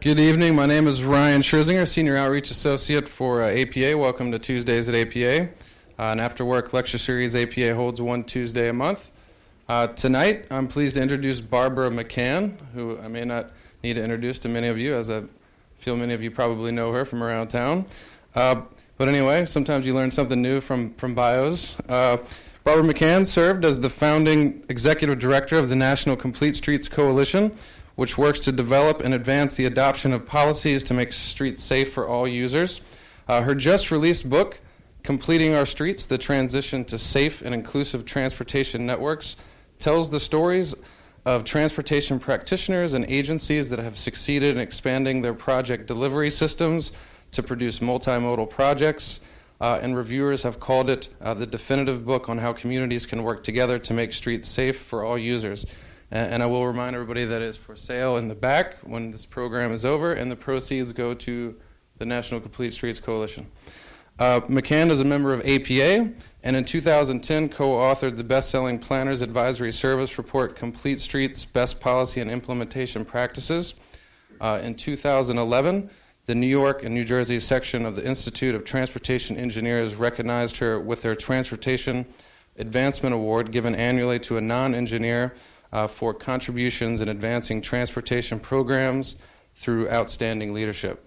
Good evening. My name is Ryan Scherzinger, Senior Outreach Associate for uh, APA. Welcome to Tuesdays at APA. Uh, an after work lecture series APA holds one Tuesday a month. Uh, tonight, I'm pleased to introduce Barbara McCann, who I may not need to introduce to many of you, as I feel many of you probably know her from around town. Uh, but anyway, sometimes you learn something new from, from bios. Uh, Barbara McCann served as the founding executive director of the National Complete Streets Coalition which works to develop and advance the adoption of policies to make streets safe for all users. Uh, her just released book, Completing Our Streets The Transition to Safe and Inclusive Transportation Networks, tells the stories of transportation practitioners and agencies that have succeeded in expanding their project delivery systems to produce multimodal projects. Uh, and reviewers have called it uh, the definitive book on how communities can work together to make streets safe for all users. And I will remind everybody that it's for sale in the back when this program is over, and the proceeds go to the National Complete Streets Coalition. Uh, McCann is a member of APA, and in 2010 co authored the best selling Planners Advisory Service report, Complete Streets Best Policy and Implementation Practices. Uh, in 2011, the New York and New Jersey section of the Institute of Transportation Engineers recognized her with their Transportation Advancement Award given annually to a non engineer uh, for contributions in advancing transportation programs through outstanding leadership.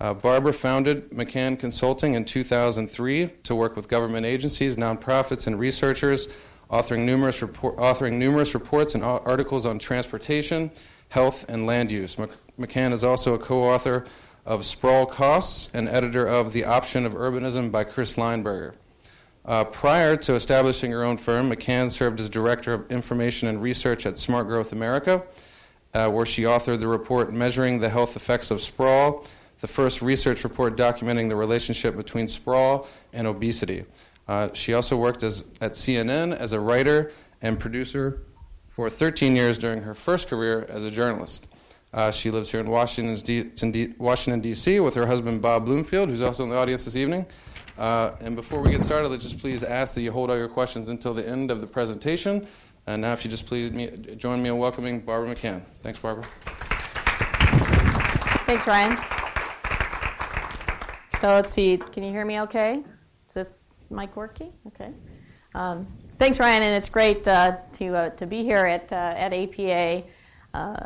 Uh, Barbara founded McCann Consulting in 2003 to work with government agencies, nonprofits, and researchers, authoring numerous, report, authoring numerous reports and articles on transportation, health, and land use. McCann is also a co author of Sprawl Costs and editor of The Option of Urbanism by Chris Leinberger. Uh, prior to establishing her own firm, McCann served as Director of Information and Research at Smart Growth America, uh, where she authored the report Measuring the Health Effects of Sprawl, the first research report documenting the relationship between sprawl and obesity. Uh, she also worked as, at CNN as a writer and producer for 13 years during her first career as a journalist. Uh, she lives here in Washington, D- Washington, D.C., with her husband Bob Bloomfield, who's also in the audience this evening. Uh, and before we get started, let's just please ask that you hold all your questions until the end of the presentation. And now, if you just please me, join me in welcoming Barbara McCann. Thanks, Barbara. Thanks, Ryan. So let's see. Can you hear me okay? Is this mic working? Okay. Um, thanks, Ryan, and it's great uh, to uh, to be here at uh, at APA. Uh,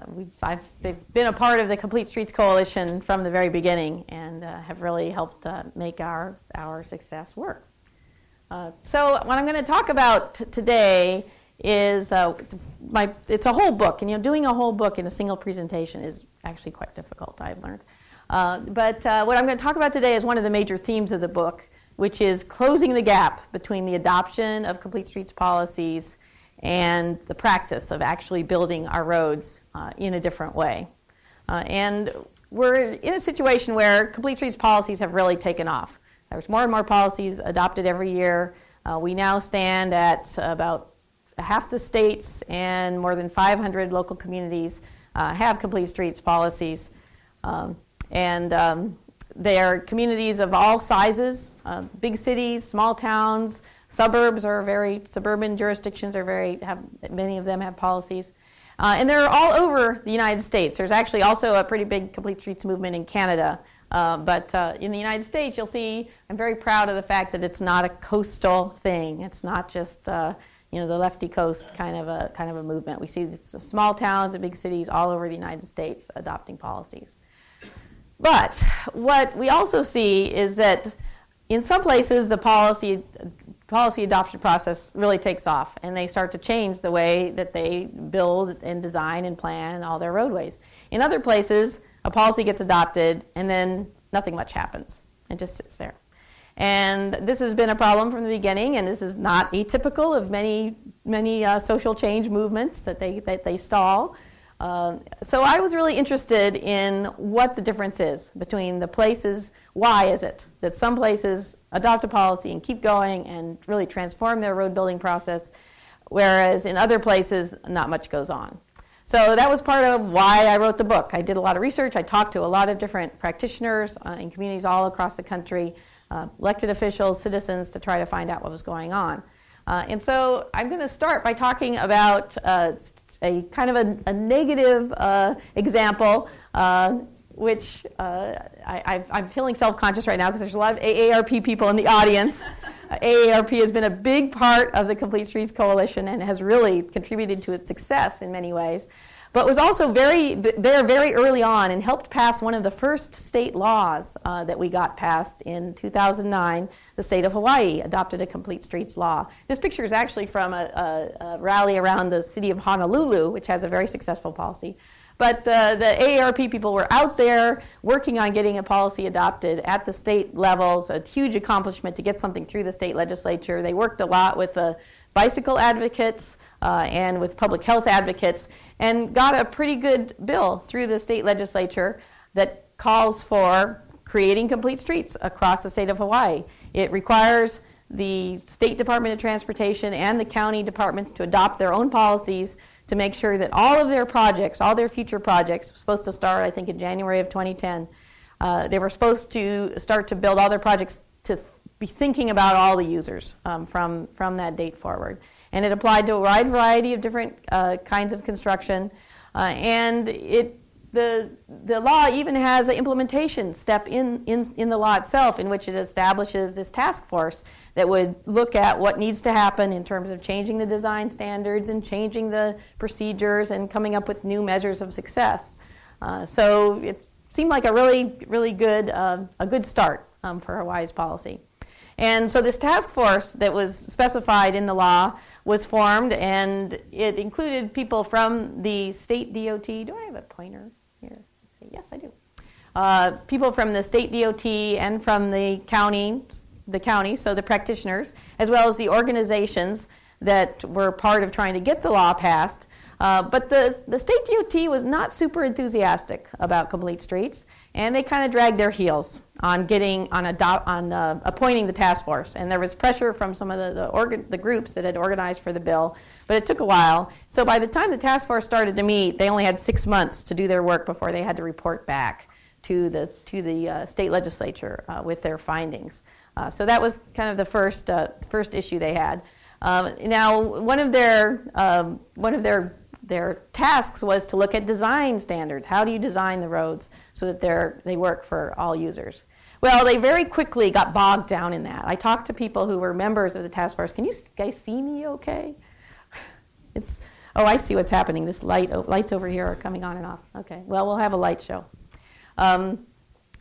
I've, they've been a part of the Complete Streets Coalition from the very beginning and uh, have really helped uh, make our, our success work. Uh, so, what I'm going to talk about t- today is uh, my, it's a whole book, and you know, doing a whole book in a single presentation is actually quite difficult, I've learned. Uh, but what I'm going to talk about today is one of the major themes of the book, which is closing the gap between the adoption of Complete Streets policies and the practice of actually building our roads uh, in a different way. Uh, and we're in a situation where complete streets policies have really taken off. There's more and more policies adopted every year. Uh, we now stand at about half the states and more than 500 local communities uh, have complete streets policies. Um, and um, they are communities of all sizes uh, big cities, small towns, Suburbs are very suburban jurisdictions are very have many of them have policies, uh, and they're all over the United States. There's actually also a pretty big complete streets movement in Canada. Uh, but uh, in the United States, you'll see I'm very proud of the fact that it's not a coastal thing. It's not just uh, you know the lefty coast kind of a kind of a movement. We see small towns and big cities all over the United States adopting policies. But what we also see is that in some places the policy policy adoption process really takes off and they start to change the way that they build and design and plan all their roadways. In other places, a policy gets adopted and then nothing much happens. It just sits there. And this has been a problem from the beginning, and this is not atypical of many, many uh, social change movements that they, that they stall. Um, so I was really interested in what the difference is between the places. Why is it that some places adopt a policy and keep going and really transform their road building process, whereas in other places, not much goes on? So that was part of why I wrote the book. I did a lot of research. I talked to a lot of different practitioners uh, in communities all across the country, uh, elected officials, citizens, to try to find out what was going on. Uh, and so I'm going to start by talking about uh, a kind of a, a negative uh, example. Which uh, I, am feeling self conscious right now because there's a lot of AARP people in the audience. Uh, AARP has been a big part of the Complete Streets Coalition and has really contributed to its success in many ways but was also very there very early on and helped pass one of the first state laws uh, that we got passed in 2009. The state of Hawaii adopted a complete streets law. This picture is actually from a, a, a rally around the city of Honolulu, which has a very successful policy. But the, the AARP people were out there working on getting a policy adopted at the state level. It's a huge accomplishment to get something through the state legislature. They worked a lot with the bicycle advocates uh, and with public health advocates and got a pretty good bill through the state legislature that calls for creating complete streets across the state of Hawaii. It requires the State Department of Transportation and the county departments to adopt their own policies to make sure that all of their projects, all their future projects, supposed to start, I think, in January of 2010. Uh, they were supposed to start to build all their projects to th- be thinking about all the users um, from, from that date forward. And it applied to a wide variety of different uh, kinds of construction. Uh, and it, the, the law even has an implementation step in, in, in the law itself in which it establishes this task force that would look at what needs to happen in terms of changing the design standards and changing the procedures and coming up with new measures of success. Uh, so it seemed like a really, really good, uh, a good start um, for Hawaii's policy. And so this task force that was specified in the law was formed, and it included people from the state DOT. Do I have a pointer here? Yes, I do. Uh, people from the state DOT and from the county, the county, so the practitioners, as well as the organizations that were part of trying to get the law passed. Uh, but the, the state DOT was not super enthusiastic about complete streets, and they kind of dragged their heels on getting on, ado- on uh, appointing the task force. And there was pressure from some of the the, orga- the groups that had organized for the bill, but it took a while. So by the time the task force started to meet, they only had six months to do their work before they had to report back to the to the uh, state legislature uh, with their findings. Uh, so that was kind of the first uh, first issue they had. Um, now, one of their um, one of their their tasks was to look at design standards. How do you design the roads so that they're, they work for all users? Well, they very quickly got bogged down in that. I talked to people who were members of the task force. Can you guys see me okay? It's, oh, I see what's happening. This light, lights over here are coming on and off. Okay, well, we'll have a light show. Um,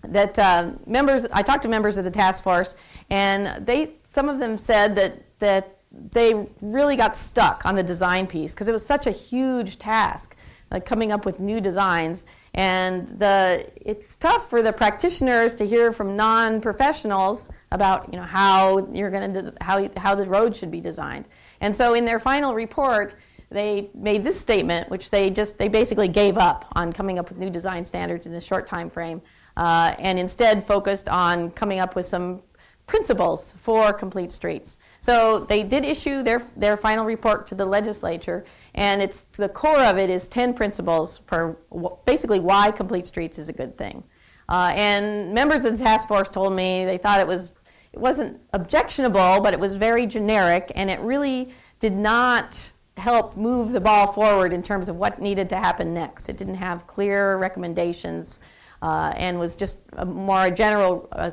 that uh, members, I talked to members of the task force, and they, some of them said that, that they really got stuck on the design piece because it was such a huge task, like coming up with new designs. And the, it's tough for the practitioners to hear from non-professionals about you know, how, you're gonna how, how the road should be designed. And so in their final report, they made this statement, which they just they basically gave up on coming up with new design standards in this short time frame, uh, and instead focused on coming up with some principles for complete streets. So they did issue their, their final report to the legislature, and it's the core of it is 10 principles for basically why complete streets is a good thing. Uh, and members of the task force told me they thought it was it wasn't objectionable, but it was very generic, and it really did not help move the ball forward in terms of what needed to happen next. It didn't have clear recommendations uh, and was just a more general uh,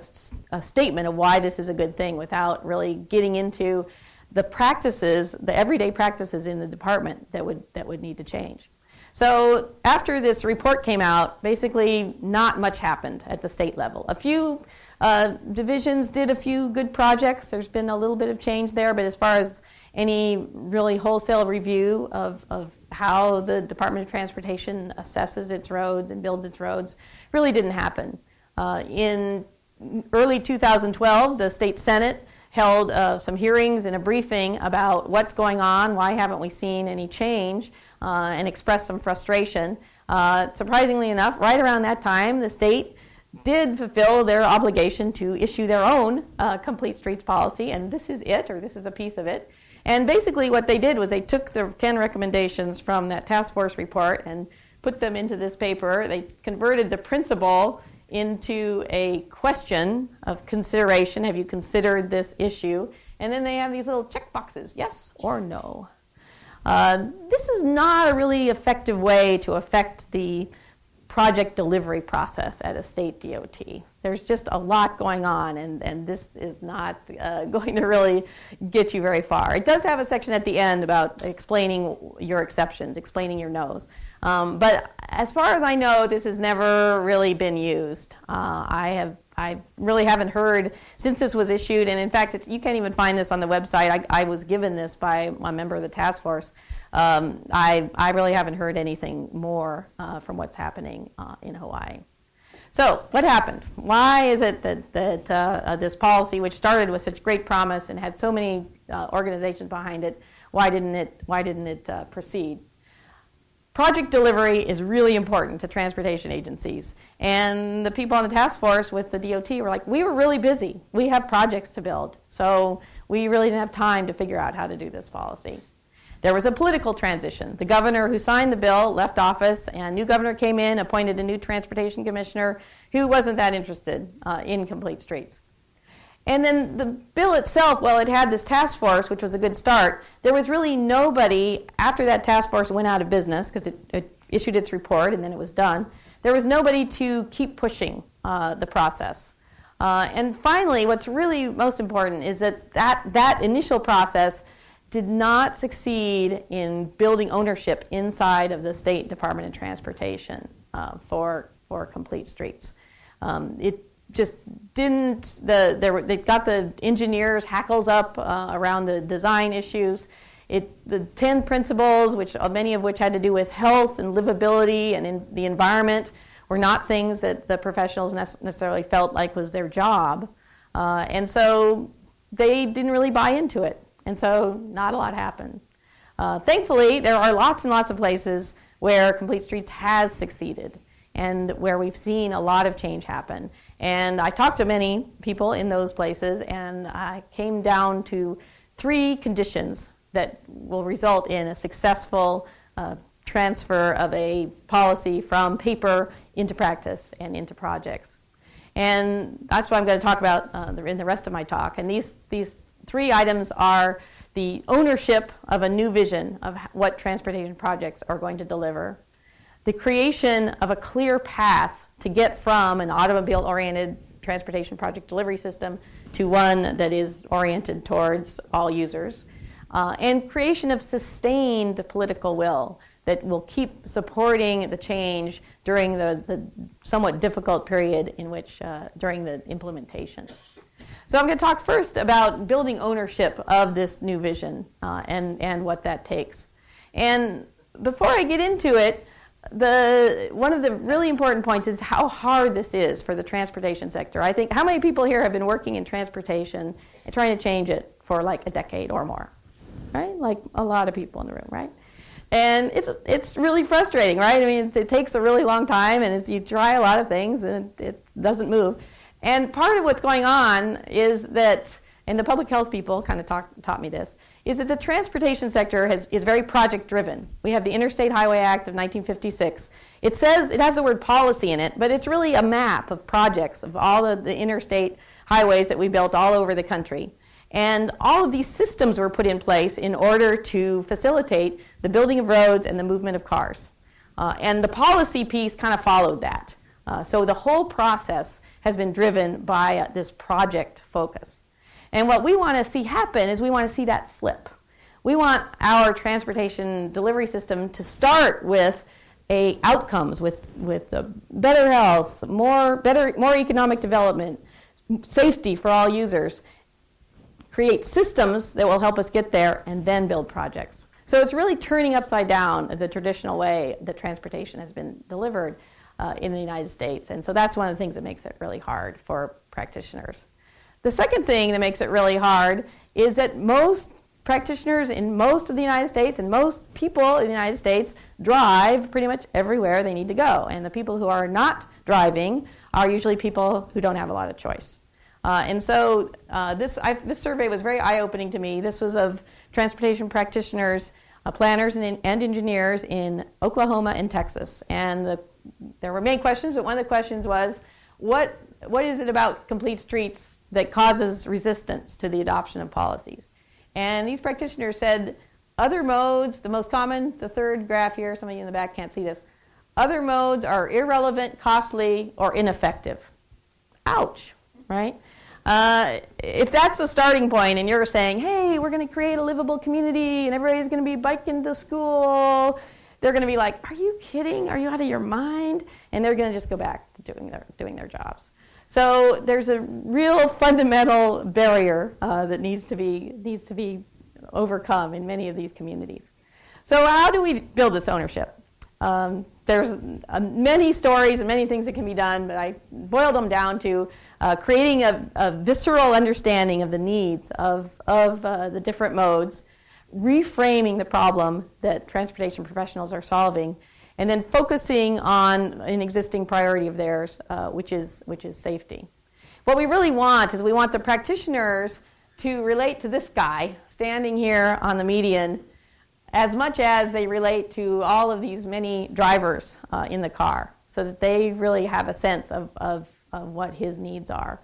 a statement of why this is a good thing without really getting into the practices, the everyday practices in the department that would, that would need to change. So after this report came out, basically not much happened at the state level. A few uh, divisions did a few good projects. There's been a little bit of change there, but as far as any really wholesale review of, of how the Department of Transportation assesses its roads and builds its roads really didn't happen. Uh, in early 2012, the state senate held uh, some hearings and a briefing about what's going on, why haven't we seen any change, uh, and expressed some frustration. Uh, surprisingly enough, right around that time, the state did fulfill their obligation to issue their own uh, complete streets policy, and this is it, or this is a piece of it. And basically, what they did was they took the 10 recommendations from that task force report and put them into this paper. They converted the principle into a question of consideration. Have you considered this issue? And then they have these little check boxes yes or no. Uh, this is not a really effective way to affect the project delivery process at a state DOT. There's just a lot going on, and, and this is not uh, going to really get you very far. It does have a section at the end about explaining your exceptions, explaining your no's. Um, but as far as I know, this has never really been used. Uh, I have I really haven't heard since this was issued, and in fact, it, you can't even find this on the website. I, I, was given this by a member of the task force. Um, I, I really haven't heard anything more uh, from what's happening uh, in Hawaii. So, what happened? Why is it that, that uh, uh this policy, which started with such great promise and had so many uh, organizations behind it, why didn't it, why didn't it uh, proceed? project delivery is really important to transportation agencies. And the people on the task force with the DOT were like, we were really busy. We have projects to build. So we really didn't have time to figure out how to do this policy. There was a political transition. The governor who signed the bill left office, and a new governor came in, appointed a new transportation commissioner who wasn't that interested uh, in complete streets. And then the bill itself, well, it had this task force, which was a good start. There was really nobody, after that task force went out of business, because it, it, issued its report and then it was done, there was nobody to keep pushing uh, the process. Uh, and finally, what's really most important is that, that that initial process did not succeed in building ownership inside of the State Department of Transportation uh, for, for complete streets. Um, it just didn't the there they got the engineers hackles up uh, around the design issues. It the ten principles, which uh, many of which had to do with health and livability and the environment, were not things that the professionals necessarily felt like was their job, uh, and so they didn't really buy into it, and so not a lot happened. Uh, thankfully, there are lots and lots of places where Complete Streets has succeeded and where we've seen a lot of change happen. And I talked to many people in those places, and I came down to three conditions that will result in a successful uh, transfer of a policy from paper into practice and into projects. And that's what I'm going to talk about uh, in the rest of my talk. And these, these three items are the ownership of a new vision of what transportation projects are going to deliver, the creation of a clear path to get from an automobile oriented transportation project delivery system to one that is oriented towards all users, uh, and creation of sustained political will that will keep supporting the change during the, the somewhat difficult period in which, uh, during the implementation. So I'm going to talk first about building ownership of this new vision uh, and, and what that takes. And before I get into it, the one of the really important points is how hard this is for the transportation sector. I think how many people here have been working in transportation and trying to change it for like a decade or more, right? Like a lot of people in the room, right? And it's it's really frustrating, right? I mean, it, it takes a really long time, and you try a lot of things, and it, it doesn't move. And part of what's going on is that, and the public health people kind of talk, taught me this, is that the transportation sector has, is very project driven. We have the Interstate Highway Act of 1956. It says, it has the word policy in it, but it's really a map of projects of all of the interstate highways that we built all over the country. And all of these systems were put in place in order to facilitate the building of roads and the movement of cars. Uh, and the policy piece kind of followed that. Uh, so the whole process has been driven by uh, this project focus. And what we want to see happen is we want to see that flip. We want our transportation delivery system to start with a outcomes with with better health, more better more economic development, safety for all users. Create systems that will help us get there and then build projects. So it's really turning upside down the traditional way that transportation has been delivered uh, in the United States. And so that's one of the things that makes it really hard for practitioners. The second thing that makes it really hard is that most practitioners in most of the United States and most people in the United States drive pretty much everywhere they need to go. And the people who are not driving are usually people who don't have a lot of choice. Uh, and so uh, this, I, this survey was very eye opening to me. This was of transportation practitioners, uh, planners, and, and, engineers in Oklahoma and Texas. And the, there were many questions, but one of the questions was what, what is it about complete streets that causes resistance to the adoption of policies. And these practitioners said other modes, the most common, the third graph here, some of you in the back can't see this, Other modes are irrelevant, costly, or ineffective. Ouch, right? Uh, if that's the starting point and you're saying, hey, we're going to create a livable community and everybody's going to be biking to school, they're going to be like, are you kidding? Are you out of your mind? And they're going to just go back to doing their, doing their jobs. So there's a real fundamental barrier uh, that needs to, be, needs to be overcome in many of these communities. So how do we build this ownership? Um, there's uh, many stories and many things that can be done, but I boiled them down to uh, creating a, a, visceral understanding of the needs of, of uh, the different modes, reframing the problem that transportation professionals are solving, and then focusing on an existing priority of theirs, uh, which, is, which is safety. What we really want is we want the practitioners to relate to this guy standing here on the median as much as they relate to all of these many drivers uh, in the car so that they really have a sense of, of, of what his needs are.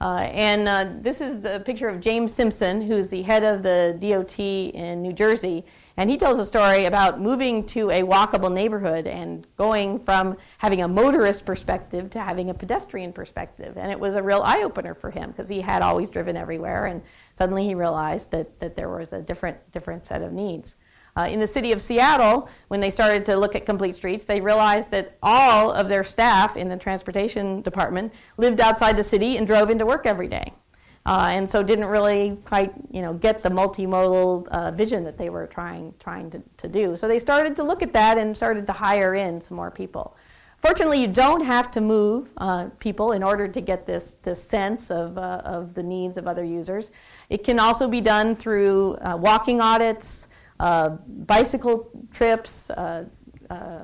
Uh, and uh, this is a picture of James Simpson, who's the head of the DOT in New Jersey. And he tells a story about moving to a walkable neighborhood and going from having a motorist perspective to having a pedestrian perspective. And it was a real eye opener for him because he had always driven everywhere. And suddenly he realized that, that there was a different, different set of needs. Uh, in the city of Seattle, when they started to look at complete streets, they realized that all of their staff in the transportation department lived outside the city and drove into work every day. Uh, and so didn't really quite you know get the multimodal uh, vision that they were trying trying to, to do. So they started to look at that and started to hire in some more people. Fortunately, you don't have to move uh, people in order to get this, this sense of, uh, of the needs of other users. It can also be done through uh, walking audits, uh, bicycle trips, uh, uh,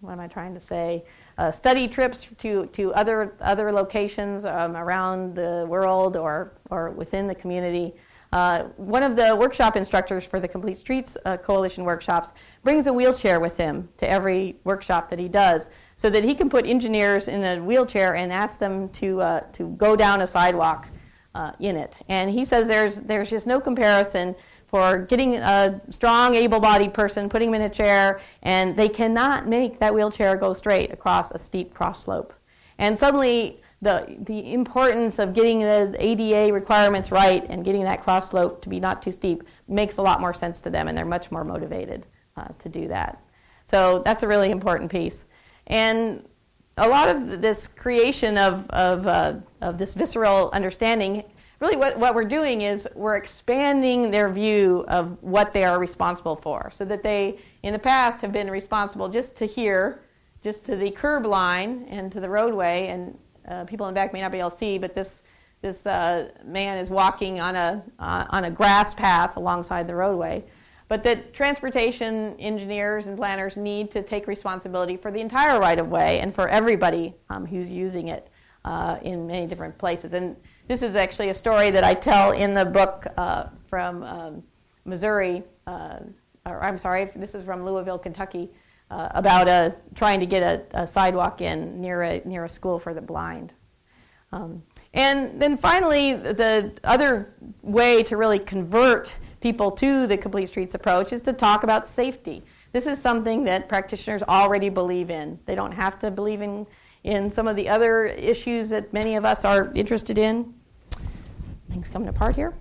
what am I trying to say? Uh, study trips to, to other, other locations um, around the world or, or within the community. Uh, one of the workshop instructors for the Complete Streets uh, Coalition workshops brings a wheelchair with him to every workshop that he does so that he can put engineers in a wheelchair and ask them to, to go down a sidewalk in it. And he says there's, there's just no comparison for getting a strong, able bodied person, putting them in a chair, and they cannot make that wheelchair go straight across a steep cross slope. And suddenly, the, the importance of getting the ADA requirements right and getting that cross slope to be not too steep makes a lot more sense to them, and they're much more motivated uh, to do that. So that's a really important piece. And a lot of this creation of, of, uh, of this visceral understanding really what, what we're doing is we're expanding their view of what they are responsible for so that they in the past have been responsible just to here just to the curb line and to the roadway and uh, people in the back may not be able to see but this this uh, man is walking on a uh, on a grass path alongside the roadway. But that transportation engineers and planners need to take responsibility for the entire right of way and for everybody um, who's using it uh, in many different places. And this is actually a story that I tell in the book uh, from um, Missouri, uh, or I'm sorry, this is from Louisville, Kentucky, uh, about uh, trying to get a, a, sidewalk in near a, near a school for the blind. Um, and then finally, the other way to really convert people to the complete streets approach is to talk about safety. This is something that practitioners already believe in. They don't have to believe in in some of the other issues that many of us are interested in. Things coming apart here.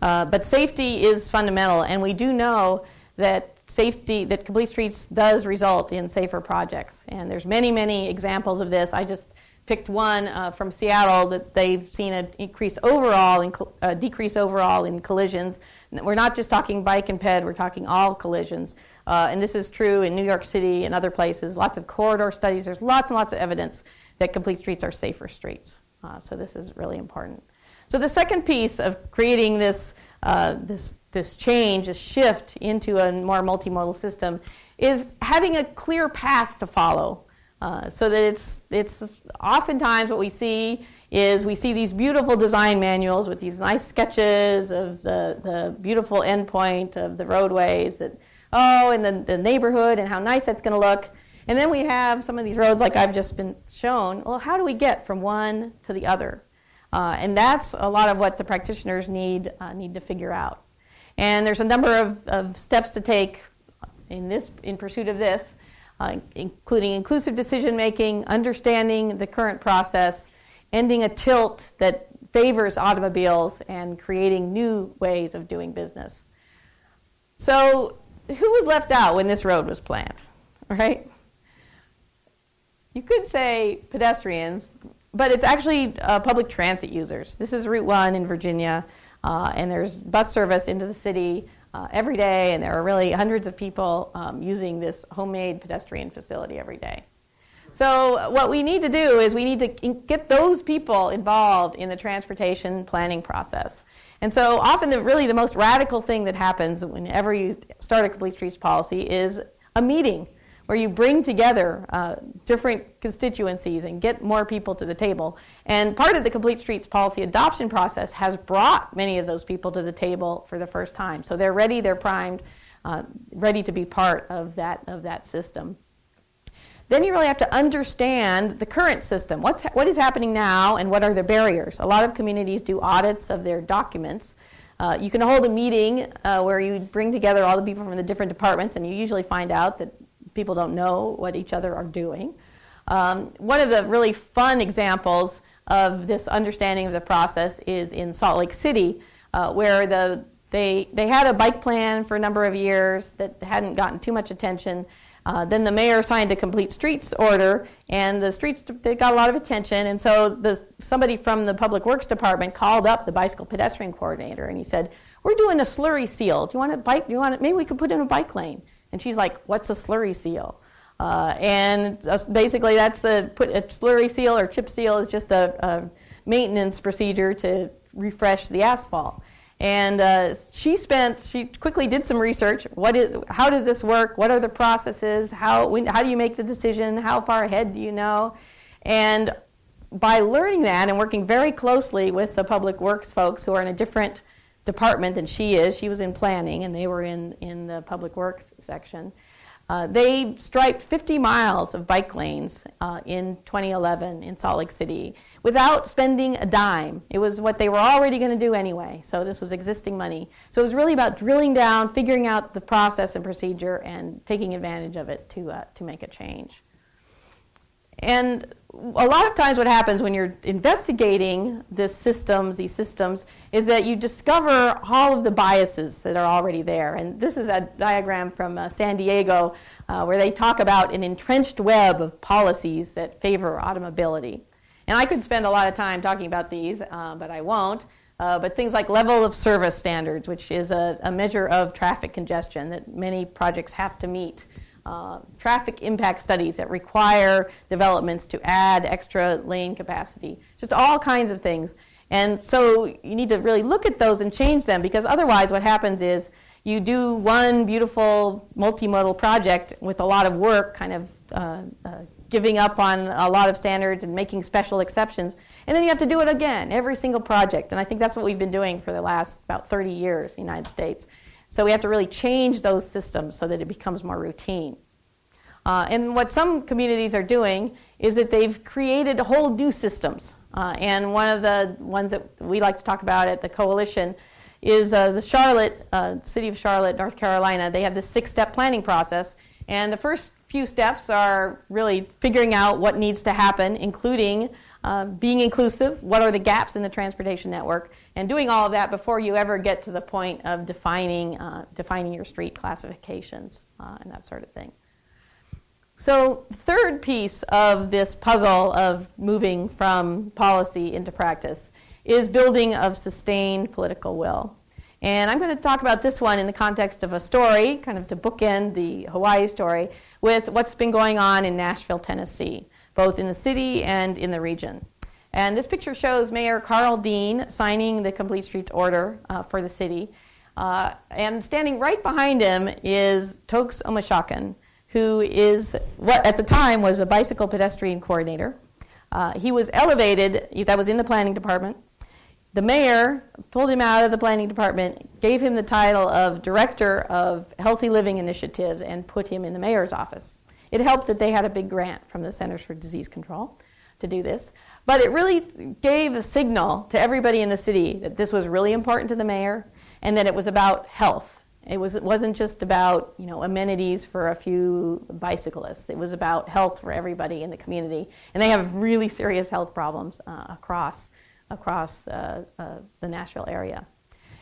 Uh, but safety is fundamental, and we do know that safety, that Complete Streets does result in safer projects. And there's many, many examples of this. I just picked one uh, from Seattle that they've seen an increase overall, in, uh, decrease overall in collisions. We're not just talking bike and ped, we're talking all collisions. Uh, and this is true in New York City and other places. Lots of corridor studies. There's lots and lots of evidence that complete streets are safer streets. Uh, so this is really important. So the second piece of creating this, uh, this, this change, this shift into a more multimodal system, is having a clear path to follow. Uh, so that it's, it's oftentimes what we see is we see these beautiful design manuals with these nice sketches of the, the beautiful endpoint of the roadways that oh, and the, the neighborhood and how nice that's going to look. And then we have some of these roads like I've just been shown. Well, how do we get from one to the other? Uh, and that's a lot of what the practitioners need, uh, need to figure out. And there's a number of, of steps to take in, this, in pursuit of this. uh, including inclusive decision making, understanding the current process, ending a tilt that favors automobiles, and creating new ways of doing business. So, who was left out when this road was planned? Right? You could say pedestrians, but it's actually uh, public transit users. This is Route 1 in Virginia, uh, and there's bus service into the city uh, every day, and there are really hundreds of people um, using this homemade pedestrian facility every day. So, what we need to do is we need to get those people involved in the transportation planning process. And so, often, the, really, the most radical thing that happens whenever you start a complete streets policy is a meeting where you bring together uh, different constituencies and get more people to the table. And part of the Complete Streets policy adoption process has brought many of those people to the table for the first time. So they're ready, they're primed, uh, ready to be part of that, of that system. Then you really have to understand the current system. What's, what is happening now and what are the barriers? A lot of communities do audits of their documents. Uh, you can hold a meeting uh, where you bring together all the people from the different departments, and you usually find out that people don't know what each other are doing. Um, one of the really fun examples of this understanding of the process is in Salt Lake City, uh, where the, they, they had a bike plan for a number of years that hadn't gotten too much attention. Uh, then the mayor signed a complete streets order, and the streets they got a lot of attention. And so the, somebody from the public works department called up the bicycle pedestrian coordinator, and he said, "We're doing a slurry seal. Do you want a bike? Do you want it? Maybe we could put in a bike lane." And she's like, What's a slurry seal? Uh, and basically, that's a, put a slurry seal or chip seal is just a, a maintenance procedure to refresh the asphalt. And uh, she spent, she quickly did some research. What is, how does this work? What are the processes? How, when, how do you make the decision? How far ahead do you know? And by learning that and working very closely with the public works folks who are in a different department than she is. She was in planning, and they were in, in the public works section. Uh, they striped 50 miles of bike lanes uh, in 2011 in Salt Lake City without spending a dime. It was what they were already going to do anyway, so this was existing money. So it was really about drilling down, figuring out the process and procedure, and taking advantage of it to, uh, to make a change. And a lot of times what happens when you're investigating this systems, these systems, is that you discover all of the biases that are already there. And this is a diagram from uh, San Diego uh, where they talk about an entrenched web of policies that favor automobility. And I could spend a lot of time talking about these, uh, but I won't. Uh, but things like level of service standards, which is a, a measure of traffic congestion that many projects have to meet uh, traffic impact studies that require developments to add extra lane capacity, just all kinds of things. And so you need to really look at those and change them because otherwise, what happens is you do one beautiful multimodal project with a lot of work, kind of uh, uh, giving up on a lot of standards and making special exceptions, and then you have to do it again, every single project. And I think that's what we've been doing for the last about 30 years in the United States. So we have to really change those systems so that it becomes more routine. Uh, and what some communities are doing is that they've created whole new systems. Uh, and one of the ones that we like to talk about at the coalition is uh, the Charlotte, uh, city of Charlotte, North Carolina. They have this six step planning process. And the first few steps are really figuring out what needs to happen, including uh, being inclusive, what are the gaps in the transportation network, and doing all of that before you ever get to the point of defining, uh, defining your street classifications uh, and that sort of thing. So, third piece of this puzzle of moving from policy into practice is building of sustained political will. And I'm going to talk about this one in the context of a story, kind of to bookend the Hawaii story, with what's been going on in Nashville, Tennessee both in the city and in the region. And this picture shows Mayor Karl Dean signing the Complete Streets order uh, for the city. Uh, and standing right behind him is Toks Omishakin, who is what at the time was a bicycle pedestrian coordinator. Uh, he was elevated, that was in the planning department. The mayor pulled him out of the planning department, gave him the title of director of healthy living initiatives, and put him in the mayor's office. It helped that they had a big grant from the Centers for Disease Control to do this. But it really gave a signal to everybody in the city that this was really important to the mayor and that it was about health It, was, it wasn't just about you know amenities for a few bicyclists. It was about health for everybody in the community, and they have really serious health problems uh, across across uh, uh, the Nashville area.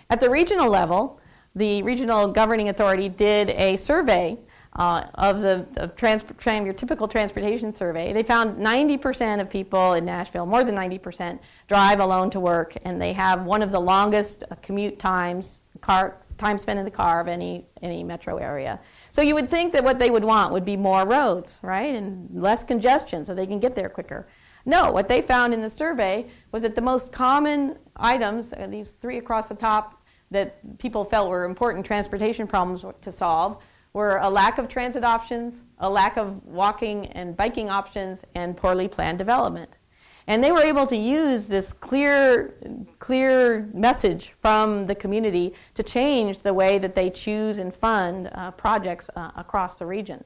At the regional level, the regional governing authority did a survey uh, of the of trans, your typical transportation survey, they found 90% of people in Nashville, more than 90%, drive alone to work, and they have one of the longest commute times, car time spent in the car of any any metro area. So you would think that what they would want would be more roads, right, and less congestion, so they can get there quicker. No, what they found in the survey was that the most common items, uh, these three across the top, that people felt were important transportation problems to solve were a lack of transit options, a lack of walking and biking options, and poorly planned development. And they were able to use this clear, clear message from the community to change the way that they choose and fund uh, projects uh, across the region.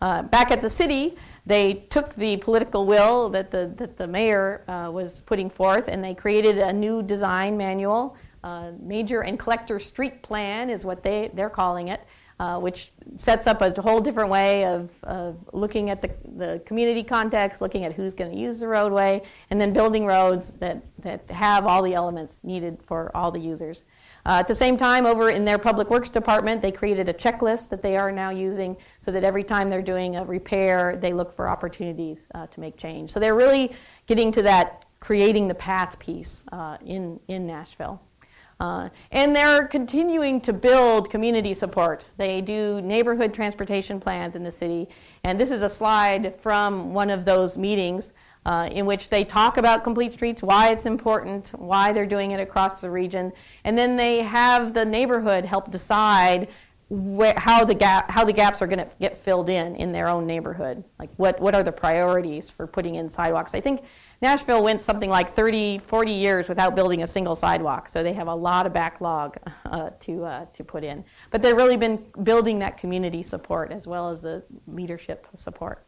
Uh, back at the city, they took the political will that the, that the mayor uh, was putting forth and they created a new design manual. Uh, major and collector street plan is what they, they're calling it uh, which sets up a whole different way of, of looking at the, the community context, looking at who's going to use the roadway, and then building roads that, that have all the elements needed for all the users. Uh, at the same time, over in their public works department, they created a checklist that they are now using so that every time they're doing a repair, they look for opportunities uh, to make change. So they're really getting to that creating the path piece uh, in, in Nashville. Uh, and they're continuing to build community support. They do neighborhood transportation plans in the city. And this is a slide from one of those meetings uh, in which they talk about complete streets, why it's important, why they're doing it across the region. And then they have the neighborhood help decide where, how, the gap, how the gaps are going to get filled in in their own neighborhood. Like, what, what are the priorities for putting in sidewalks? I think Nashville went something like 30, 40 years without building a single sidewalk, so they have a lot of backlog uh, to, uh, to put in. But they've really been building that community support as well as the leadership support.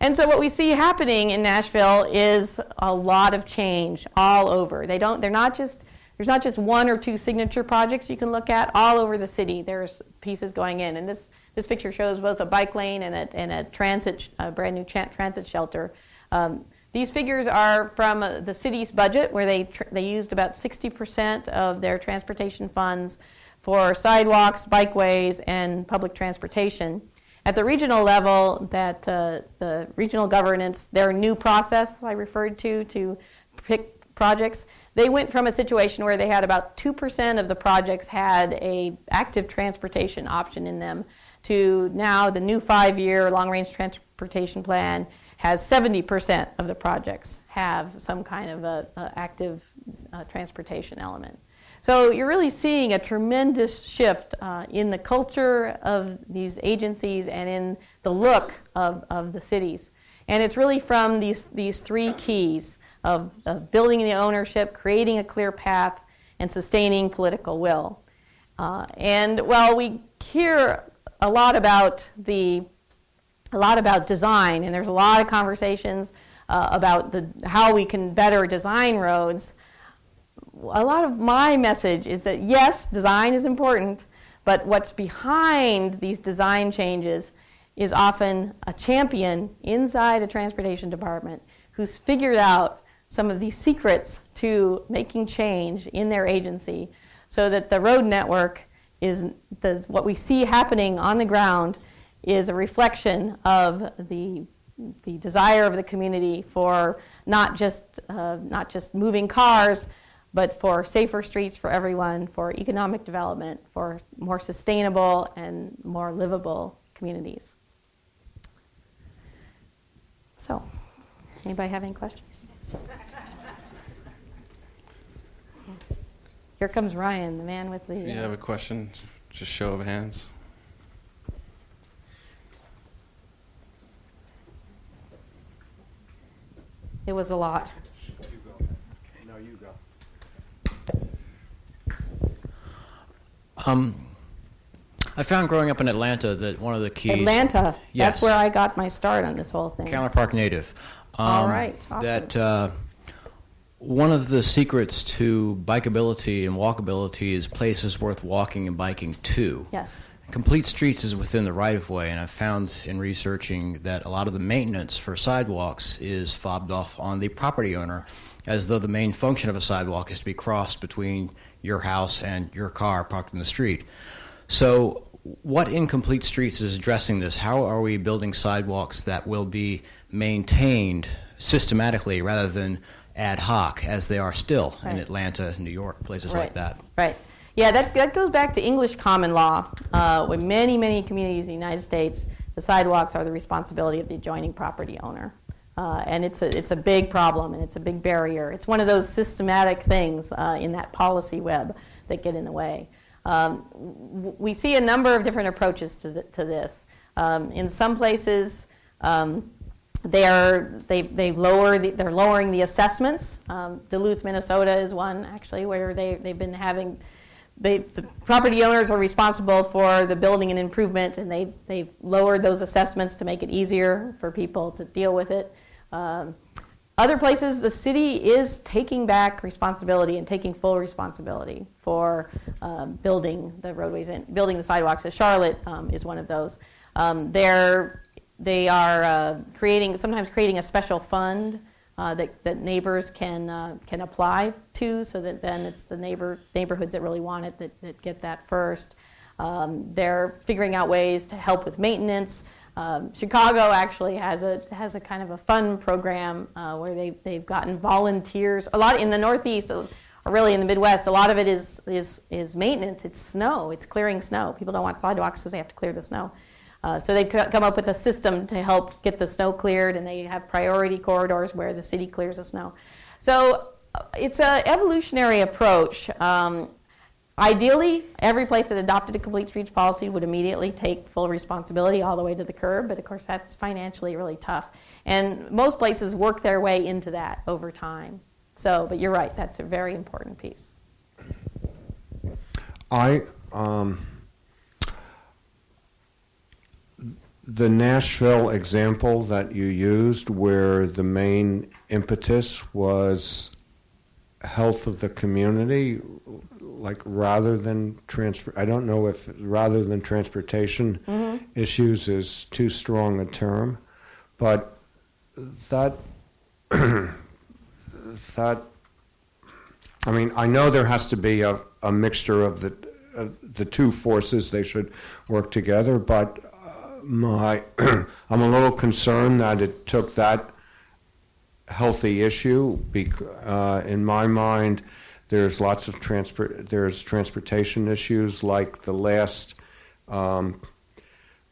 And so what we see happening in Nashville is a lot of change all over. They don't, they're not just, there's not just one or two signature projects you can look at all over the city. There's pieces going in. And this, this picture shows both a bike lane and a, and a transit, a brand new transit shelter. Um, these figures are from uh, the city's budget, where they, tr- they used about 60% of their transportation funds for sidewalks, bikeways, and public transportation. At the regional level, that uh, the regional governance, their new process I referred to to pick projects, they went from a situation where they had about 2% of the projects had a active transportation option in them to now the new five-year long-range transportation plan has 70% of the projects have some kind of a, a active uh, transportation element. So you're really seeing a tremendous shift uh, in the culture of these agencies and in the look of, of the cities. And it's really from these, these three keys of, of building the ownership, creating a clear path, and sustaining political will. Uh, and while we hear a lot about the a lot about design, and there's a lot of conversations uh, about the, how we can better design roads. A lot of my message is that yes, design is important, but what's behind these design changes is often a champion inside a transportation department who's figured out some of these secrets to making change in their agency so that the road network is the, what we see happening on the ground is a reflection of the the desire of the community for not just uh, not just moving cars, but for safer streets for everyone, for economic development, for more sustainable and more livable communities. So, anybody have any questions? Here comes Ryan, the man with the. You have a question, just show of hands. It was a lot. You go. No, you go. Um, I found growing up in Atlanta that one of the keys. Atlanta. Yes. That's where I got my start on this whole thing. Candler Park native. Um, All right, awesome. That uh, one of the secrets to bikeability and walkability is places worth walking and biking to. Yes. Complete Streets is within the right of way, and I've found in researching that a lot of the maintenance for sidewalks is fobbed off on the property owner, as though the main function of a sidewalk is to be crossed between your house and your car parked in the street. So, what Incomplete Streets is addressing this? How are we building sidewalks that will be maintained systematically rather than ad hoc, as they are still Right. in Atlanta, New York, places right. like that? Right. Yeah, that, that goes back to English common law. Uh, with many, many communities in the United States, the sidewalks are the responsibility of the adjoining property owner. Uh, and it's a, it's a big problem and it's a big barrier. It's one of those systematic things uh, in that policy web that get in the way. Um, we see a number of different approaches to, to this. Um, in some places, um, they are they they lower the, they're lowering the assessments. Um, Duluth, Minnesota, is one actually where they they've been having. They, the property owners are responsible for the building and improvement, and they they've lowered those assessments to make it easier for people to deal with it. Um, other places, the city is taking back responsibility and taking full responsibility for um, building the roadways and building the sidewalks. As Charlotte um, is one of those. Um, they're they are uh, creating sometimes creating a special fund uh, that, that neighbors can uh, can apply to, so that then it's the neighbor neighborhoods that really want it that, that get that first. Um, they're figuring out ways to help with maintenance. Um, Chicago actually has a has a kind of a fun program uh, where they they've gotten volunteers. A lot in the Northeast, or really in the Midwest, a lot of it is is is maintenance. It's snow. It's clearing snow. People don't want sidewalks because they have to clear the snow. Uh, so they've come up with a system to help get the snow cleared, and they have priority corridors where the city clears the snow. So uh, it's an evolutionary approach. Um, ideally, every place that adopted a complete streets policy would immediately take full responsibility all the way to the curb, but of course that's financially really tough. And most places work their way into that over time. So, but you're right, that's a very important piece. I um, the Nashville example that you used, where the main impetus was health of the community, like rather than transport. I don't know if rather than transportation issues is too strong a term, but that that I mean, I know there has to be a, a mixture of the uh, the two forces. They should work together. But my, I'm a little concerned that it took that healthy issue. Uh, in my mind, there's lots of transport. There's transportation issues like the last. Um,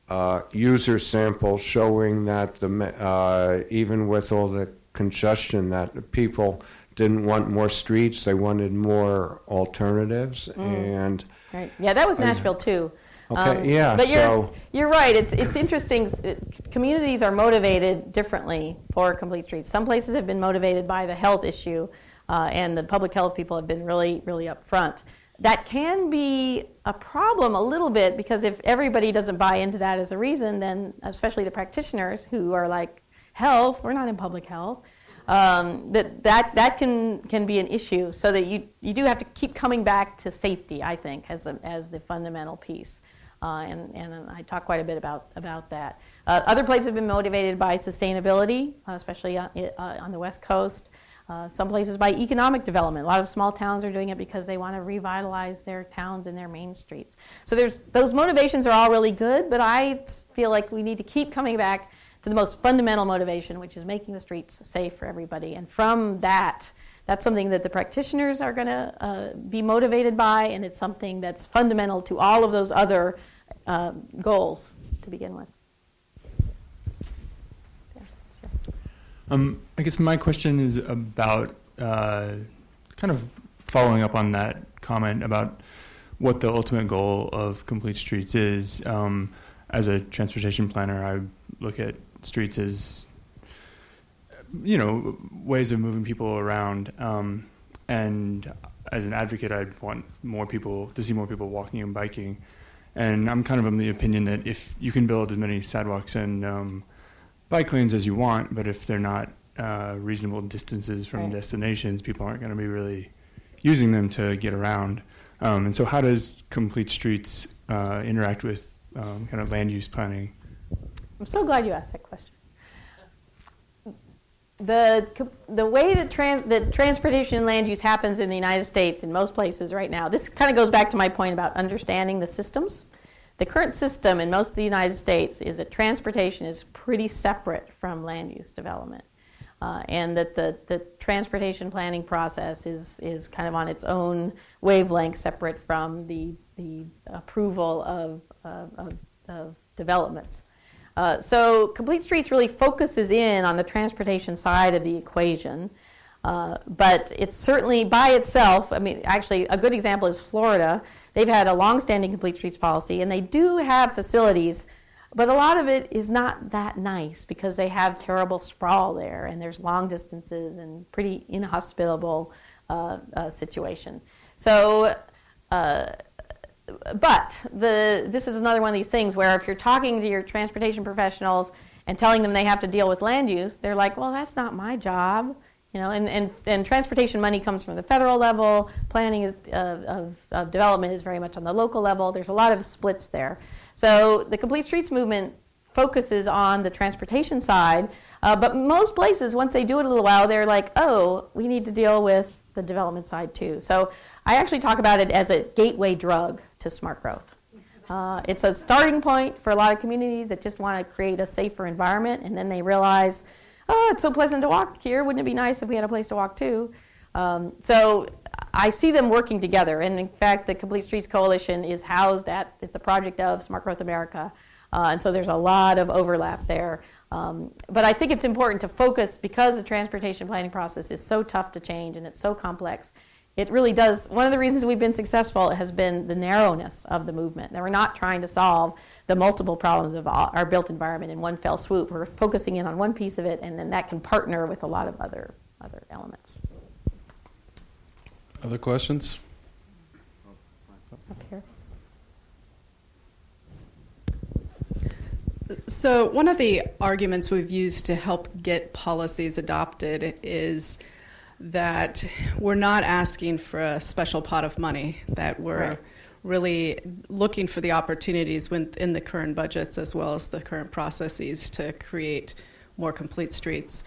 uh, user sample showing that the uh, even with all the congestion that people didn't want more streets they wanted more alternatives and Right. Yeah, that was Nashville too. Um, yeah, But you're, so- you're right. It's, it's interesting. Uh, Communities are motivated differently for complete streets. Some places have been motivated by the health issue, uh, and the public health people have been really, really upfront. That can be a problem a little bit because if everybody doesn't buy into that as a reason, then especially the practitioners who are like, health, we're not in public health um, that that that can can be an issue. So that you you do have to keep coming back to safety. I think as a, as the fundamental piece. Uh, and, and I talk quite a bit about, about that. Uh, other places have been motivated by sustainability, uh, especially on, uh, on the West Coast. Uh, some places by economic development. A lot of small towns are doing it because they want to revitalize their towns and their main streets. So there's, those motivations are all really good, but I feel like we need to keep coming back to the most fundamental motivation, which is making the streets safe for everybody. And from that, that's something that the practitioners are going to uh, be motivated by, and it's something that's fundamental to all of those other uh, goals to begin with. Yeah, sure. Um, I guess my question is about uh, kind of following up on that comment about what the ultimate goal of Complete Streets is. Um, as a transportation planner, I look at streets as you know ways of moving people around, um, and as an advocate, I'd want more people to see more people walking and biking. And I'm kind of of the opinion that if you can build as many sidewalks and um, bike lanes as you want, but if they're not uh, reasonable distances from Right. destinations, people aren't going to be really using them to get around. Um, and so, how does complete streets uh, interact with um, kind of land use planning? I'm so glad you asked that question. The, the way that, trans, that transportation and land use happens in the United States in most places right now, this kind of goes back to my point about understanding the systems. The current system in most of the United States is that transportation is pretty separate from land use development. Uh, and that the, the transportation planning process is, is kind of on its own wavelength, separate from the, the approval of, uh, of, of developments. Uh, so, Complete Streets really focuses in on the transportation side of the equation. Uh, but it's certainly by itself. I mean, actually, a good example is Florida. They've had a long-standing complete streets policy, and they do have facilities, but a lot of it is not that nice because they have terrible sprawl there, and there's long distances and pretty inhospitable uh, uh, situation. So. But the, this is another one of these things where if you're talking to your transportation professionals and telling them they have to deal with land use, they're like, well, that's not my job. You know, and, and, and transportation money comes from the federal level. Planning of, of development is very much on the local level. There's a lot of splits there. So the Complete Streets movement focuses on the transportation side, uh, but most places, once they do it a little while, they're like, oh, we need to deal with the development side too. So I actually talk about it as a gateway drug to smart growth. Uh, it's a starting point for a lot of communities that just want to create a safer environment, and then they realize, oh, it's so pleasant to walk here. Wouldn't it be nice if we had a place to walk too? Um, so I see them working together, and in fact, the Complete Streets Coalition is housed at it's a project of Smart Growth America, uh, and so there's a lot of overlap there. Um, but I think it's important to focus because the transportation planning process is so tough to change and it's so complex. It really does. One of the reasons we've been successful has been the narrowness of the movement. That we're not trying to solve the multiple problems of our our built environment in one fell swoop. We're focusing in on one piece of it, and then that can partner with a lot of other other elements. Other questions? Up here. So, one of the arguments we've used to help get policies adopted is that we're not asking for a special pot of money, that we're Right. really looking for the opportunities within the current budgets as well as the current processes to create more complete streets.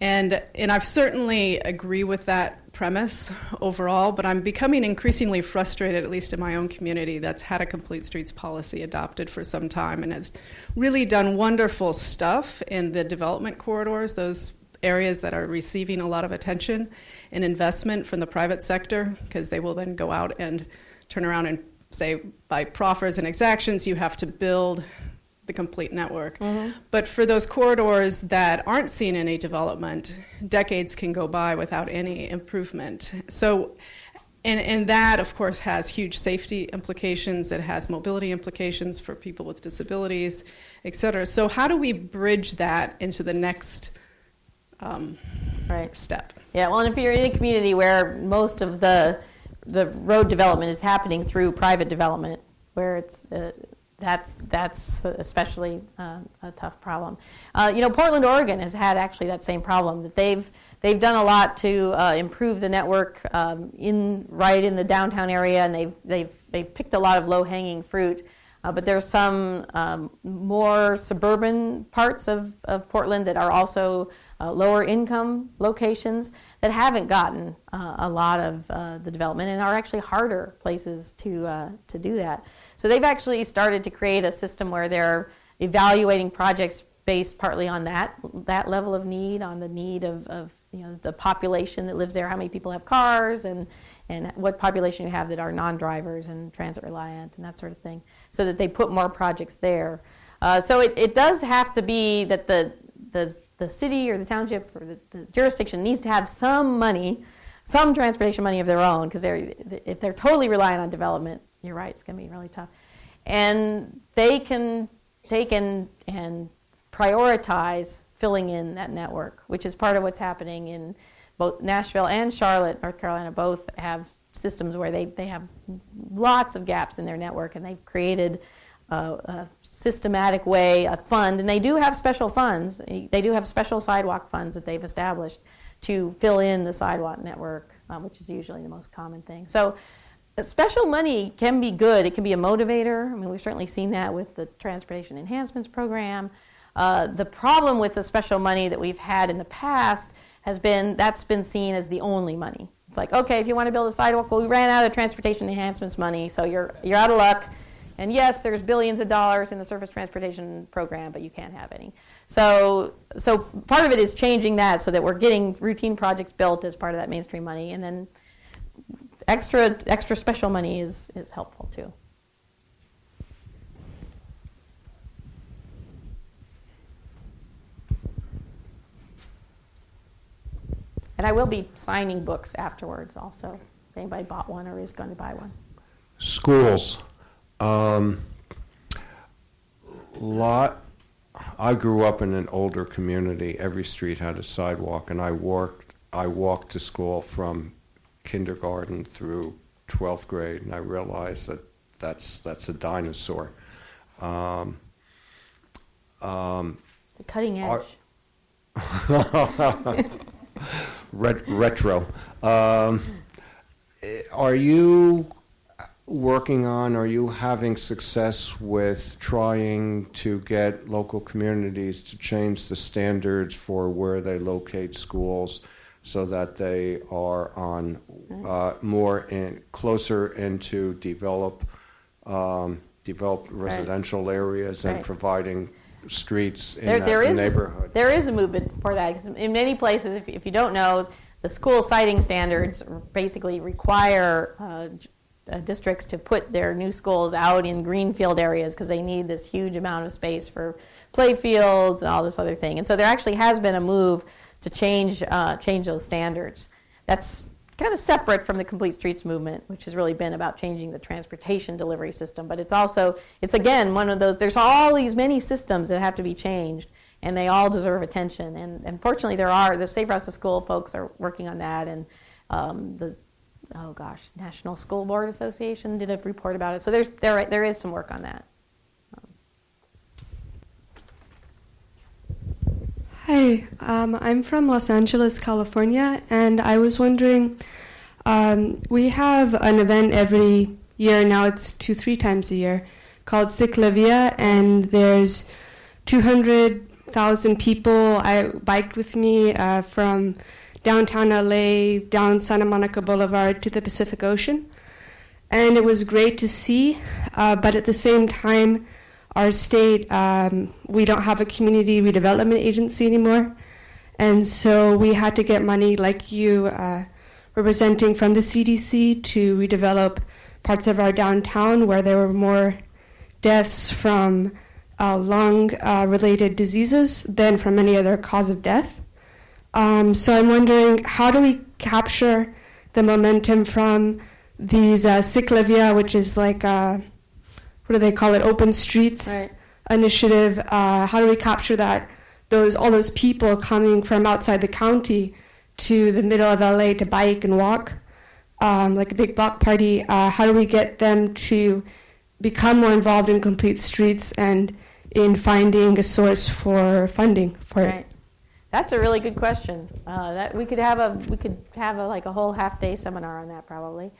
And, and I've certainly agree with that premise overall, but I'm becoming increasingly frustrated, at least in my own community, that's had a complete streets policy adopted for some time and has really done wonderful stuff in the development corridors, those areas that are receiving a lot of attention and investment from the private sector, because they will then go out and turn around and say, by proffers and exactions, you have to build the complete network. Mm-hmm. But for those corridors that aren't seeing any development, decades can go by without any improvement. So, and, and that, of course, has huge safety implications. It has mobility implications for people with disabilities, et cetera. So, how do we bridge that into the next um, Right. step? Yeah, well, and if you're in a community where most of the the road development is happening through private development, where it's uh, that's that's especially uh, a tough problem. Uh, you know, Portland, Oregon has had actually that same problem. That they've they've done a lot to uh, improve the network um, in right in the downtown area, and they've they've they've picked a lot of low hanging fruit. Uh, but there are some um, more suburban parts of, of Portland that are also uh, lower income locations that haven't gotten uh, a lot of uh, the development and are actually harder places to, uh, to do that. So they've actually started to create a system where they're evaluating projects based partly on that, that level of need, on the need of, of you know, the population that lives there, how many people have cars, and, and what population you have that are non-drivers and transit reliant and that sort of thing, so that they put more projects there. Uh, so it, it does have to be that the, the, the city or the township or the, the jurisdiction needs to have some money, some transportation money of their own, because they're, if they're totally reliant on development, you're right, it's going to be really tough. And they can take and, and prioritize filling in that network, which is part of what's happening in both Nashville and Charlotte, North Carolina, both have systems where they, they have lots of gaps in their network, and they've created a, systematic way, a fund, and they do have special funds. They do have special sidewalk funds that they've established to fill in the sidewalk network, um, which is usually the most common thing. So, uh, special money can be good. It can be a motivator. I mean, we've certainly seen that with the Transportation Enhancements Program. Uh, the problem with the special money that we've had in the past has been that's been seen as the only money. It's like, okay, if you want to build a sidewalk, well, we ran out of transportation enhancements money, so you're you're out of luck. And yes, there's billions of dollars in the surface transportation program, but you can't have any. So, so part of it is changing that so that we're getting routine projects built as part of that mainstream money, and then extra extra special money is is helpful too. And I will be signing books afterwards also. If anybody bought one or is going to buy one. Schools. Um, lot. I grew up in an older community. Every street had a sidewalk, and I worked. I walked to school from kindergarten through twelfth grade, and I realized that that's that's a dinosaur. Um, um, the cutting edge. Ret- retro. Um, are you working on, are you having success with trying to get local communities to change the standards for where they locate schools so that they are on uh, more in, closer into develop, um, developed residential right. areas and right. providing streets in there, that there is, neighborhood. There is a movement for that. In many places, if, if you don't know, the school siting standards basically require uh, uh, districts to put their new schools out in greenfield areas because they need this huge amount of space for play fields and all this other thing. And so there actually has been a move to change uh, change those standards. That's kind of separate from the complete streets movement which has really been about changing the transportation delivery system but it's also it's again one of those there's all these many systems that have to be changed and they all deserve attention and unfortunately there are the safe routes to school folks are working on that and um, the oh gosh. National school board association did a report about it. So there's there, there is some work on that. Hi, um, I'm from Los Angeles, California, and I was wondering um, we have an event every year now, it's two, three times a year, called Ciclavia, and there's 200,000 people. I biked with me uh, from downtown LA, down Santa Monica Boulevard to the Pacific Ocean. And it was great to see, uh, but at the same time, our state, um, we don't have a community redevelopment agency anymore. And so we had to get money like you uh, representing from the CDC to redevelop parts of our downtown where there were more deaths from uh, lung uh, related diseases than from any other cause of death. Um, so I'm wondering how do we capture the momentum from these uh, Ciclavia, which is like uh, what do they call it, open streets right. initiative. Uh, how do we capture that? Those all those people coming from outside the county to the middle of LA to bike and walk, um, like a big block party. Uh, how do we get them to become more involved in complete streets and in finding a source for funding for right. it? That's a really good question. Uh, that we could have a we could have a, like a whole half day seminar on that probably.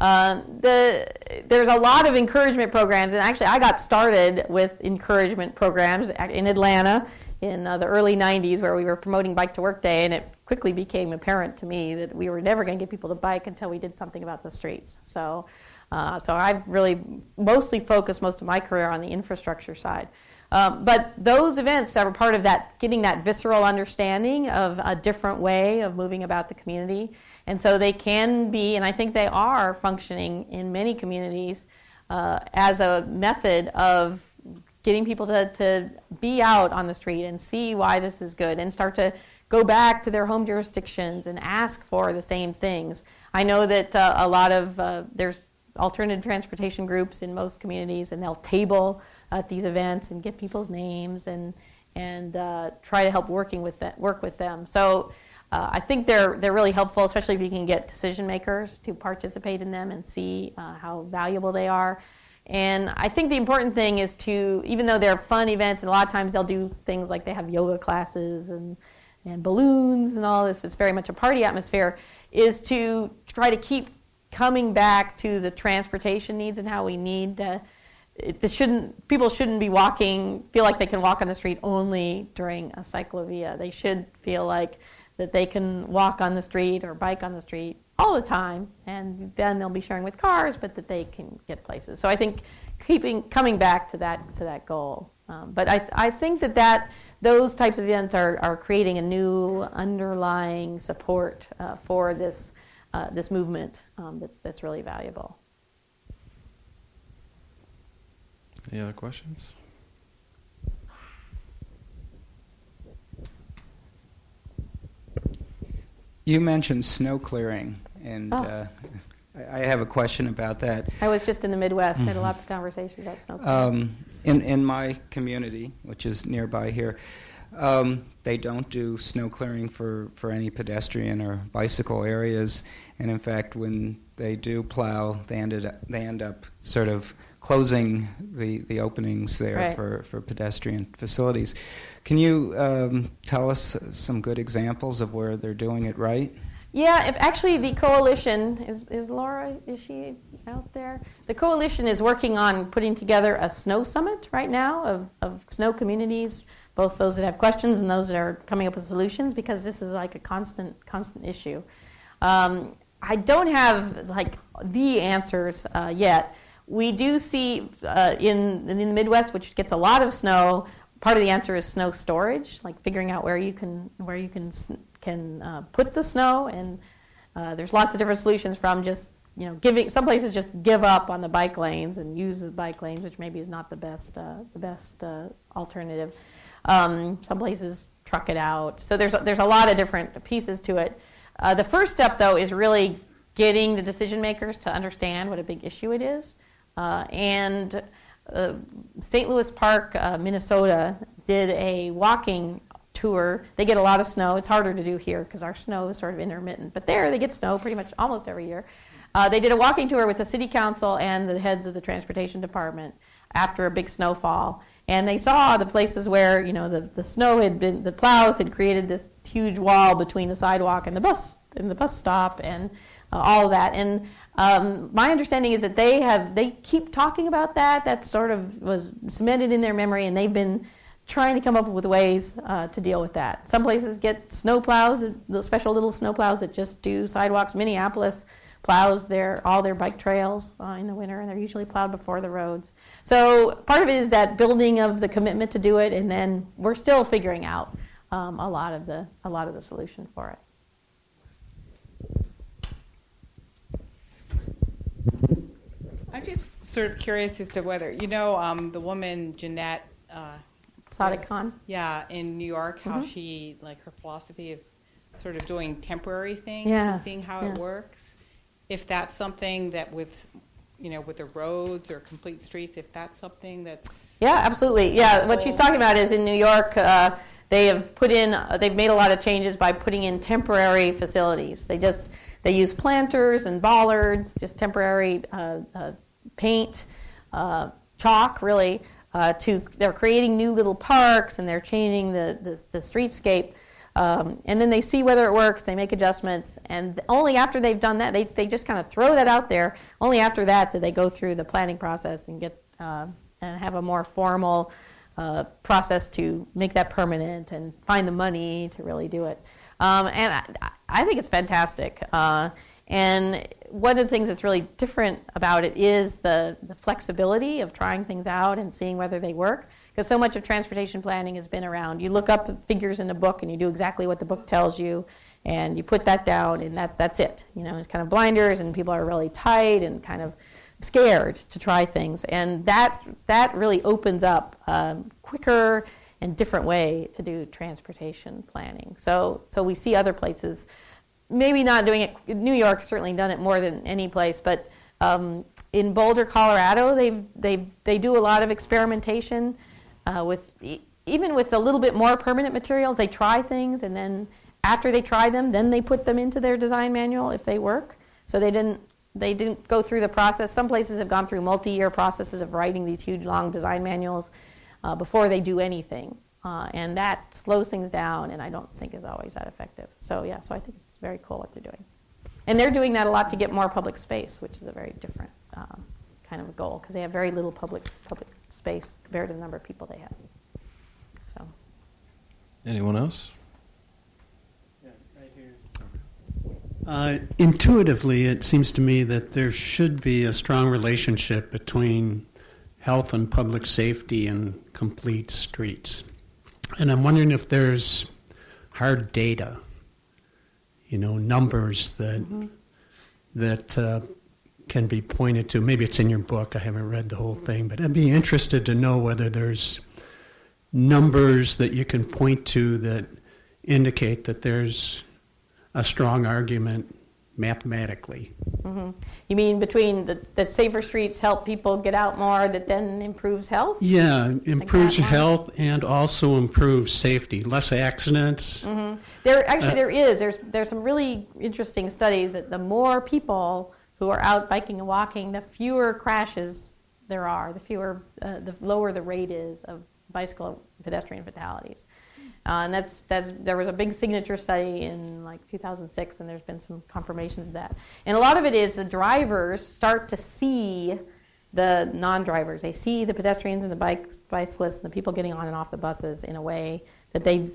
Uh, the, there's a lot of encouragement programs, and actually, I got started with encouragement programs in Atlanta in uh, the early 90s where we were promoting Bike to Work Day, and it quickly became apparent to me that we were never going to get people to bike until we did something about the streets. So, uh, so I've really mostly focused most of my career on the infrastructure side. Um, but those events that were part of that, getting that visceral understanding of a different way of moving about the community, and so they can be, and I think they are functioning in many communities uh, as a method of getting people to, to be out on the street and see why this is good and start to go back to their home jurisdictions and ask for the same things. I know that uh, a lot of uh, there's alternative transportation groups in most communities, and they'll table at these events and get people's names and and uh, try to help working with that, work with them. So uh, I think they're they're really helpful, especially if you can get decision makers to participate in them and see uh, how valuable they are. And I think the important thing is to, even though they're fun events, and a lot of times they'll do things like they have yoga classes and, and balloons and all this, it's very much a party atmosphere, is to try to keep coming back to the transportation needs and how we need to. It, this shouldn't people shouldn't be walking feel like they can walk on the street only during a cyclovia. They should feel like that they can walk on the street or bike on the street all the time, and then they'll be sharing with cars, but that they can get places. So I think keeping coming back to that to that goal. Um, but I, I think that, that those types of events are, are creating a new underlying support uh, for this uh, this movement um, that's that's really valuable. Any other questions? You mentioned snow clearing, and Oh. uh, I I have a question about that. I was just in the Midwest. Had lots of conversations about snow. clearing. Um, in, in my community, which is nearby here, um, they don't do snow clearing for, for any pedestrian or bicycle areas. And in fact, when they do plow, they, ended up, they end up sort of closing the, the openings there Right. for, for pedestrian facilities. Can you um, tell us some good examples of where they're doing it right? Yeah, if actually the coalition is, is Laura is she out there? The coalition is working on putting together a snow summit right now of, of snow communities, both those that have questions and those that are coming up with solutions because this is like a constant constant issue. Um, I don't have like the answers uh, yet. We do see uh, in in the Midwest, which gets a lot of snow. Part of the answer is snow storage, like figuring out where you can where you can can uh, put the snow, and uh, there's lots of different solutions from just you know giving. Some places just give up on the bike lanes and use the bike lanes, which maybe is not the best uh, the best uh, alternative. Um, some places truck it out. So there's there's a lot of different pieces to it. Uh, the first step, though, is really getting the decision makers to understand what a big issue it is. Uh, and uh, St. Louis Park, uh, Minnesota, did a walking tour. They get a lot of snow. It's harder to do here because our snow is sort of intermittent. But there, they get snow pretty much almost every year. Uh, they did a walking tour with the city council and the heads of the transportation department after a big snowfall. And they saw the places where, you know, the, the snow had been, the plows had created this huge wall between the sidewalk and the bus, and the bus stop and uh, all of that. And um, my understanding is that they have, they keep talking about that. That sort of was cemented in their memory, and they've been trying to come up with ways uh, to deal with that. Some places get snow plows, special little snow plows that just do sidewalks. Minneapolis plows their all their bike trails uh, in the winter, and they're usually plowed before the roads. So part of it is that building of the commitment to do it, and then we're still figuring out um, a lot of the a lot of the solution for it. I'm just sort of curious as to whether you know um, the woman Janette. Uh, Sadik-Khan. Yeah, in New York, how Mhm. she like her philosophy of sort of doing temporary things Yeah, and seeing how yeah. it works. If that's something that with you know with the roads or complete streets, if that's something that's Yeah, absolutely. Yeah, what she's talking about is in New York, uh, they have put in, uh, they've made a lot of changes by putting in temporary facilities. They just, they use planters and bollards, just temporary uh, uh, paint, uh, chalk, really. Uh, to they're creating new little parks and they're changing the the, the streetscape. Um, and then they see whether it works, they make adjustments, and only after they've done that, they, they just kind of throw that out there. Only after that do they go through the planning process and get uh, and have a more formal uh, process to make that permanent and find the money to really do it. Um, and I, I think it's fantastic. Uh, and one of the things that's really different about it is the, the flexibility of trying things out and seeing whether they work. Because so much of transportation planning has been around you look up figures in a book and you do exactly what the book tells you, and you put that down, and that, that's it. You know, it's kind of blinders, and people are really tight and kind of scared to try things. And that, that really opens up a quicker and different way to do transportation planning. So, so we see other places maybe not doing it. New York certainly done it more than any place, but um, in Boulder, Colorado, they they they do a lot of experimentation uh, with e- even with a little bit more permanent materials. They try things, and then after they try them, then they put them into their design manual if they work. So they didn't they didn't go through the process. Some places have gone through multi-year processes of writing these huge, long design manuals uh, before they do anything, uh, and that slows things down, and I don't think is always that effective. So yeah, so I think it's very cool what they're doing, and they're doing that a lot to get more public space, which is a very different um, kind of goal because they have very little public public space compared to the number of people they have. So. Anyone else? Uh, intuitively, it seems to me that there should be a strong relationship between health and public safety and complete streets. And I'm wondering if there's hard data, you know, numbers that mm-hmm. that uh, can be pointed to. Maybe it's in your book. I haven't read the whole thing, but I'd be interested to know whether there's numbers that you can point to that indicate that there's a strong argument mathematically. Mm-hmm. You mean between the, that safer streets help people get out more, that then improves health? Yeah, improves like health and also improves safety, less accidents. Mm-hmm. There actually uh, there is there's there's some really interesting studies that the more people who are out biking and walking, the fewer crashes there are, the fewer, uh, the lower the rate is of bicycle pedestrian fatalities. Uh, and that's, that's, there was a big signature study in like 2006, and there's been some confirmations of that. And a lot of it is the drivers start to see the non-drivers. They see the pedestrians and the bike, bicyclists and the people getting on and off the buses in a way that they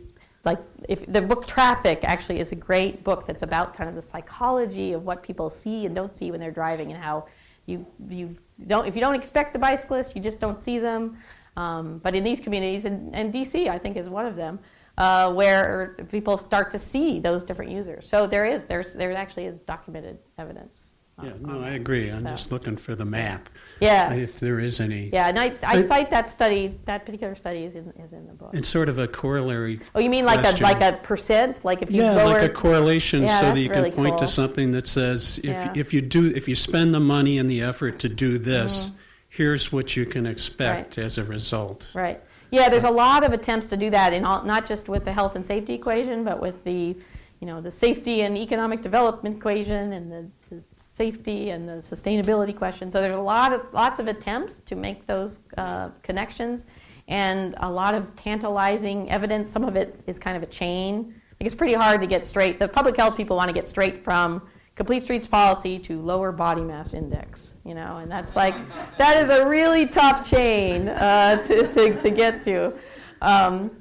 like. If the book Traffic actually is a great book that's about kind of the psychology of what people see and don't see when they're driving, and how you you don't if you don't expect the bicyclist, you just don't see them. Um, but in these communities, and, and DC, I think, is one of them, uh, where people start to see those different users. So there is, there's, there actually is documented evidence. Yeah, no, I agree. I'm so. just looking for the map. Yeah. If there is any. Yeah, and I, I cite that study, that particular study is in, is in the book. It's sort of a corollary. Oh, you mean like question. a like a percent? Like if you Yeah, lower, like a correlation yeah, so that you really can point cool. to something that says if, Yeah. if you do if you spend the money and the effort to do this, mm-hmm. here's what you can expect right. as a result. Right. Yeah, there's a lot of attempts to do that, in all, not just with the health and safety equation, but with the, you know, the safety and economic development equation and the, the safety and the sustainability question. So there's a lot of lots of attempts to make those uh, connections, and a lot of tantalizing evidence. Some of it is kind of a chain. Like it's pretty hard to get straight. The public health people want to get straight from complete streets policy to lower body mass index, you know, and that's like, that is a really tough chain uh, to, to, to, get to. Um,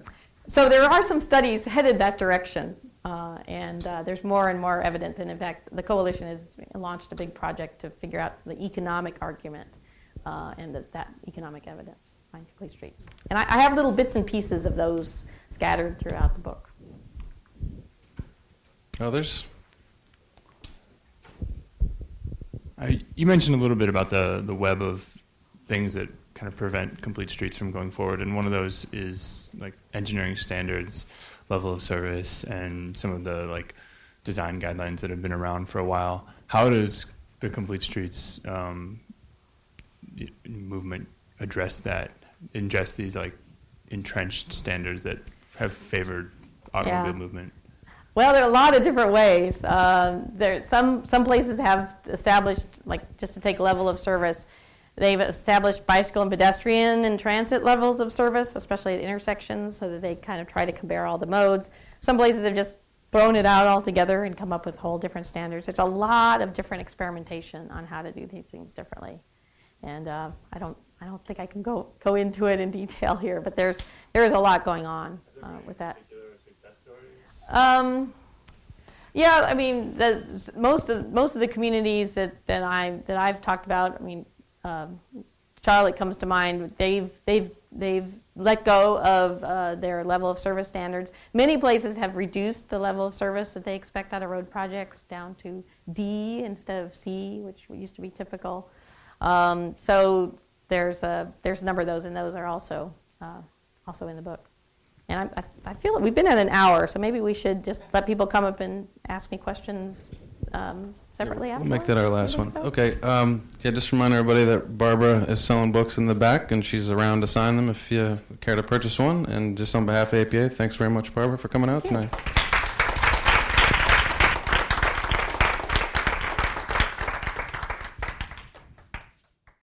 so there are some studies headed that direction, uh, and uh, there's more and more evidence. And in fact, the coalition has launched a big project to figure out the economic argument uh, and the, that economic evidence behind complete streets. And I, I have little bits and pieces of those scattered throughout the book. Others? you mentioned a little bit about the, the web of things that kind of prevent complete streets from going forward, and one of those is like engineering standards, level of service, and some of the like design guidelines that have been around for a while. How does the complete streets um, movement address that? Ingest these like entrenched standards that have favored automobile yeah. movement. Well, there are a lot of different ways. Uh, there, some some places have established, like just to take level of service, they've established bicycle and pedestrian and transit levels of service, especially at intersections, so that they kind of try to compare all the modes. Some places have just thrown it out altogether and come up with whole different standards. There's a lot of different experimentation on how to do these things differently, and uh, I don't I don't think I can go go into it in detail here, but there's there is a lot going on uh, with that. Um, yeah, I mean, the, most of most of the communities that, that I that I've talked about, I mean, um, Charlotte comes to mind. They've they've they've let go of uh, their level of service standards. Many places have reduced the level of service that they expect out of road projects down to D instead of C, which used to be typical. Um, so there's a there's a number of those, and those are also uh, also in the book. And I, I, feel like we've been at an hour, so maybe we should just let people come up and ask me questions um, separately We'll make that our last one. so? Okay. Um, yeah, just remind everybody that Barbara is selling books in the back, and she's around to sign them if you care to purchase one. And just on behalf of APA, thanks very much, Barbara, for coming out tonight.